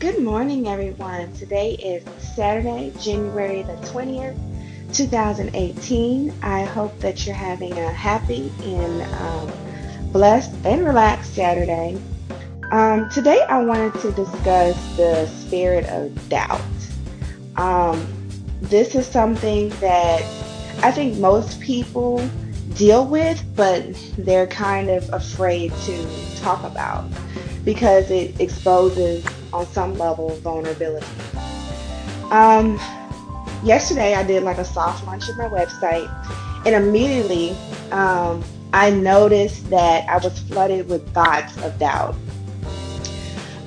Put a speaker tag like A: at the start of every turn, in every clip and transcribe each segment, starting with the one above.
A: Good morning, everyone. Today is Saturday, January the 20th, 2018. I hope that you're having a happy and um, blessed and relaxed Saturday. Um, today, I wanted to discuss the spirit of doubt. Um, this is something that I think most people deal with, but they're kind of afraid to talk about because it exposes on some level vulnerability. Um, yesterday I did like a soft launch of my website, and immediately um, I noticed that I was flooded with thoughts of doubt.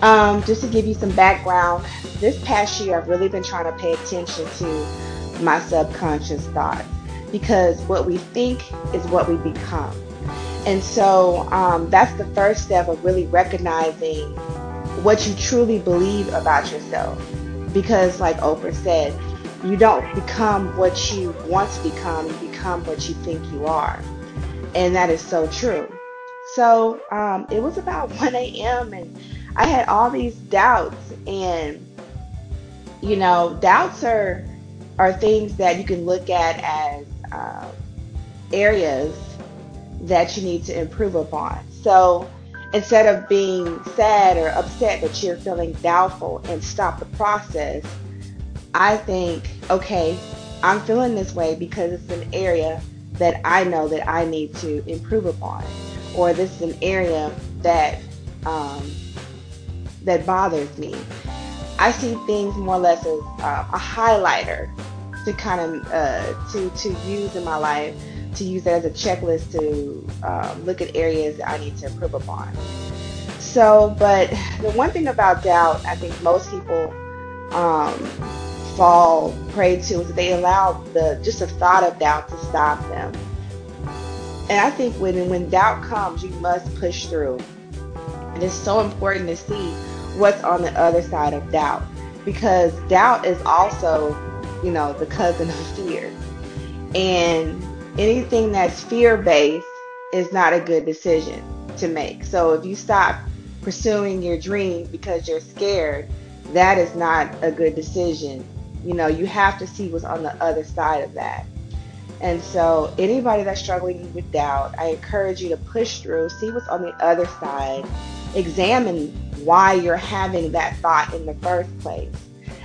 A: Um, just to give you some background, this past year I've really been trying to pay attention to my subconscious thoughts because what we think is what we become. And so um, that's the first step of really recognizing what you truly believe about yourself. Because, like Oprah said, you don't become what you want to become, you become what you think you are. And that is so true. So um, it was about 1 a.m. and I had all these doubts. And, you know, doubts are, are things that you can look at as uh, areas that you need to improve upon. So instead of being sad or upset that you're feeling doubtful and stop the process, I think, okay, I'm feeling this way because it's an area that I know that I need to improve upon, or this is an area that um, that bothers me. I see things more or less as uh, a highlighter to kind of uh, to to use in my life to use that as a checklist to um, look at areas that I need to improve upon. So, but the one thing about doubt, I think most people um, fall prey to is they allow the just the thought of doubt to stop them. And I think when when doubt comes, you must push through. And it's so important to see what's on the other side of doubt because doubt is also, you know, the cousin of fear. And anything that's fear based is not a good decision to make. So if you stop pursuing your dream because you're scared, that is not a good decision. You know, you have to see what's on the other side of that. And so, anybody that's struggling with doubt, I encourage you to push through, see what's on the other side, examine why you're having that thought in the first place,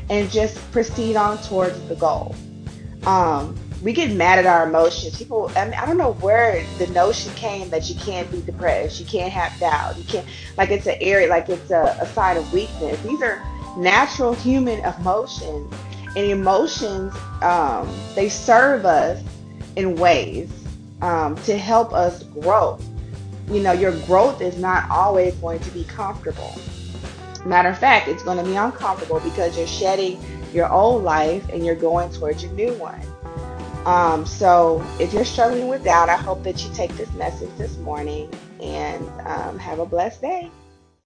A: and just proceed on towards the goal. Um, we get mad at our emotions. People, I, mean, I don't know where the notion came that you can't be depressed, you can't have doubt, you can't, like it's an area, like it's a, a sign of weakness. These are natural human emotions, and emotions, um, they serve us in ways um, to help us grow. You know, your growth is not always going to be comfortable. Matter of fact, it's going to be uncomfortable because you're shedding your old life and you're going towards your new one. Um, so if you're struggling with doubt, I hope that you take this message this morning and um, have a blessed day.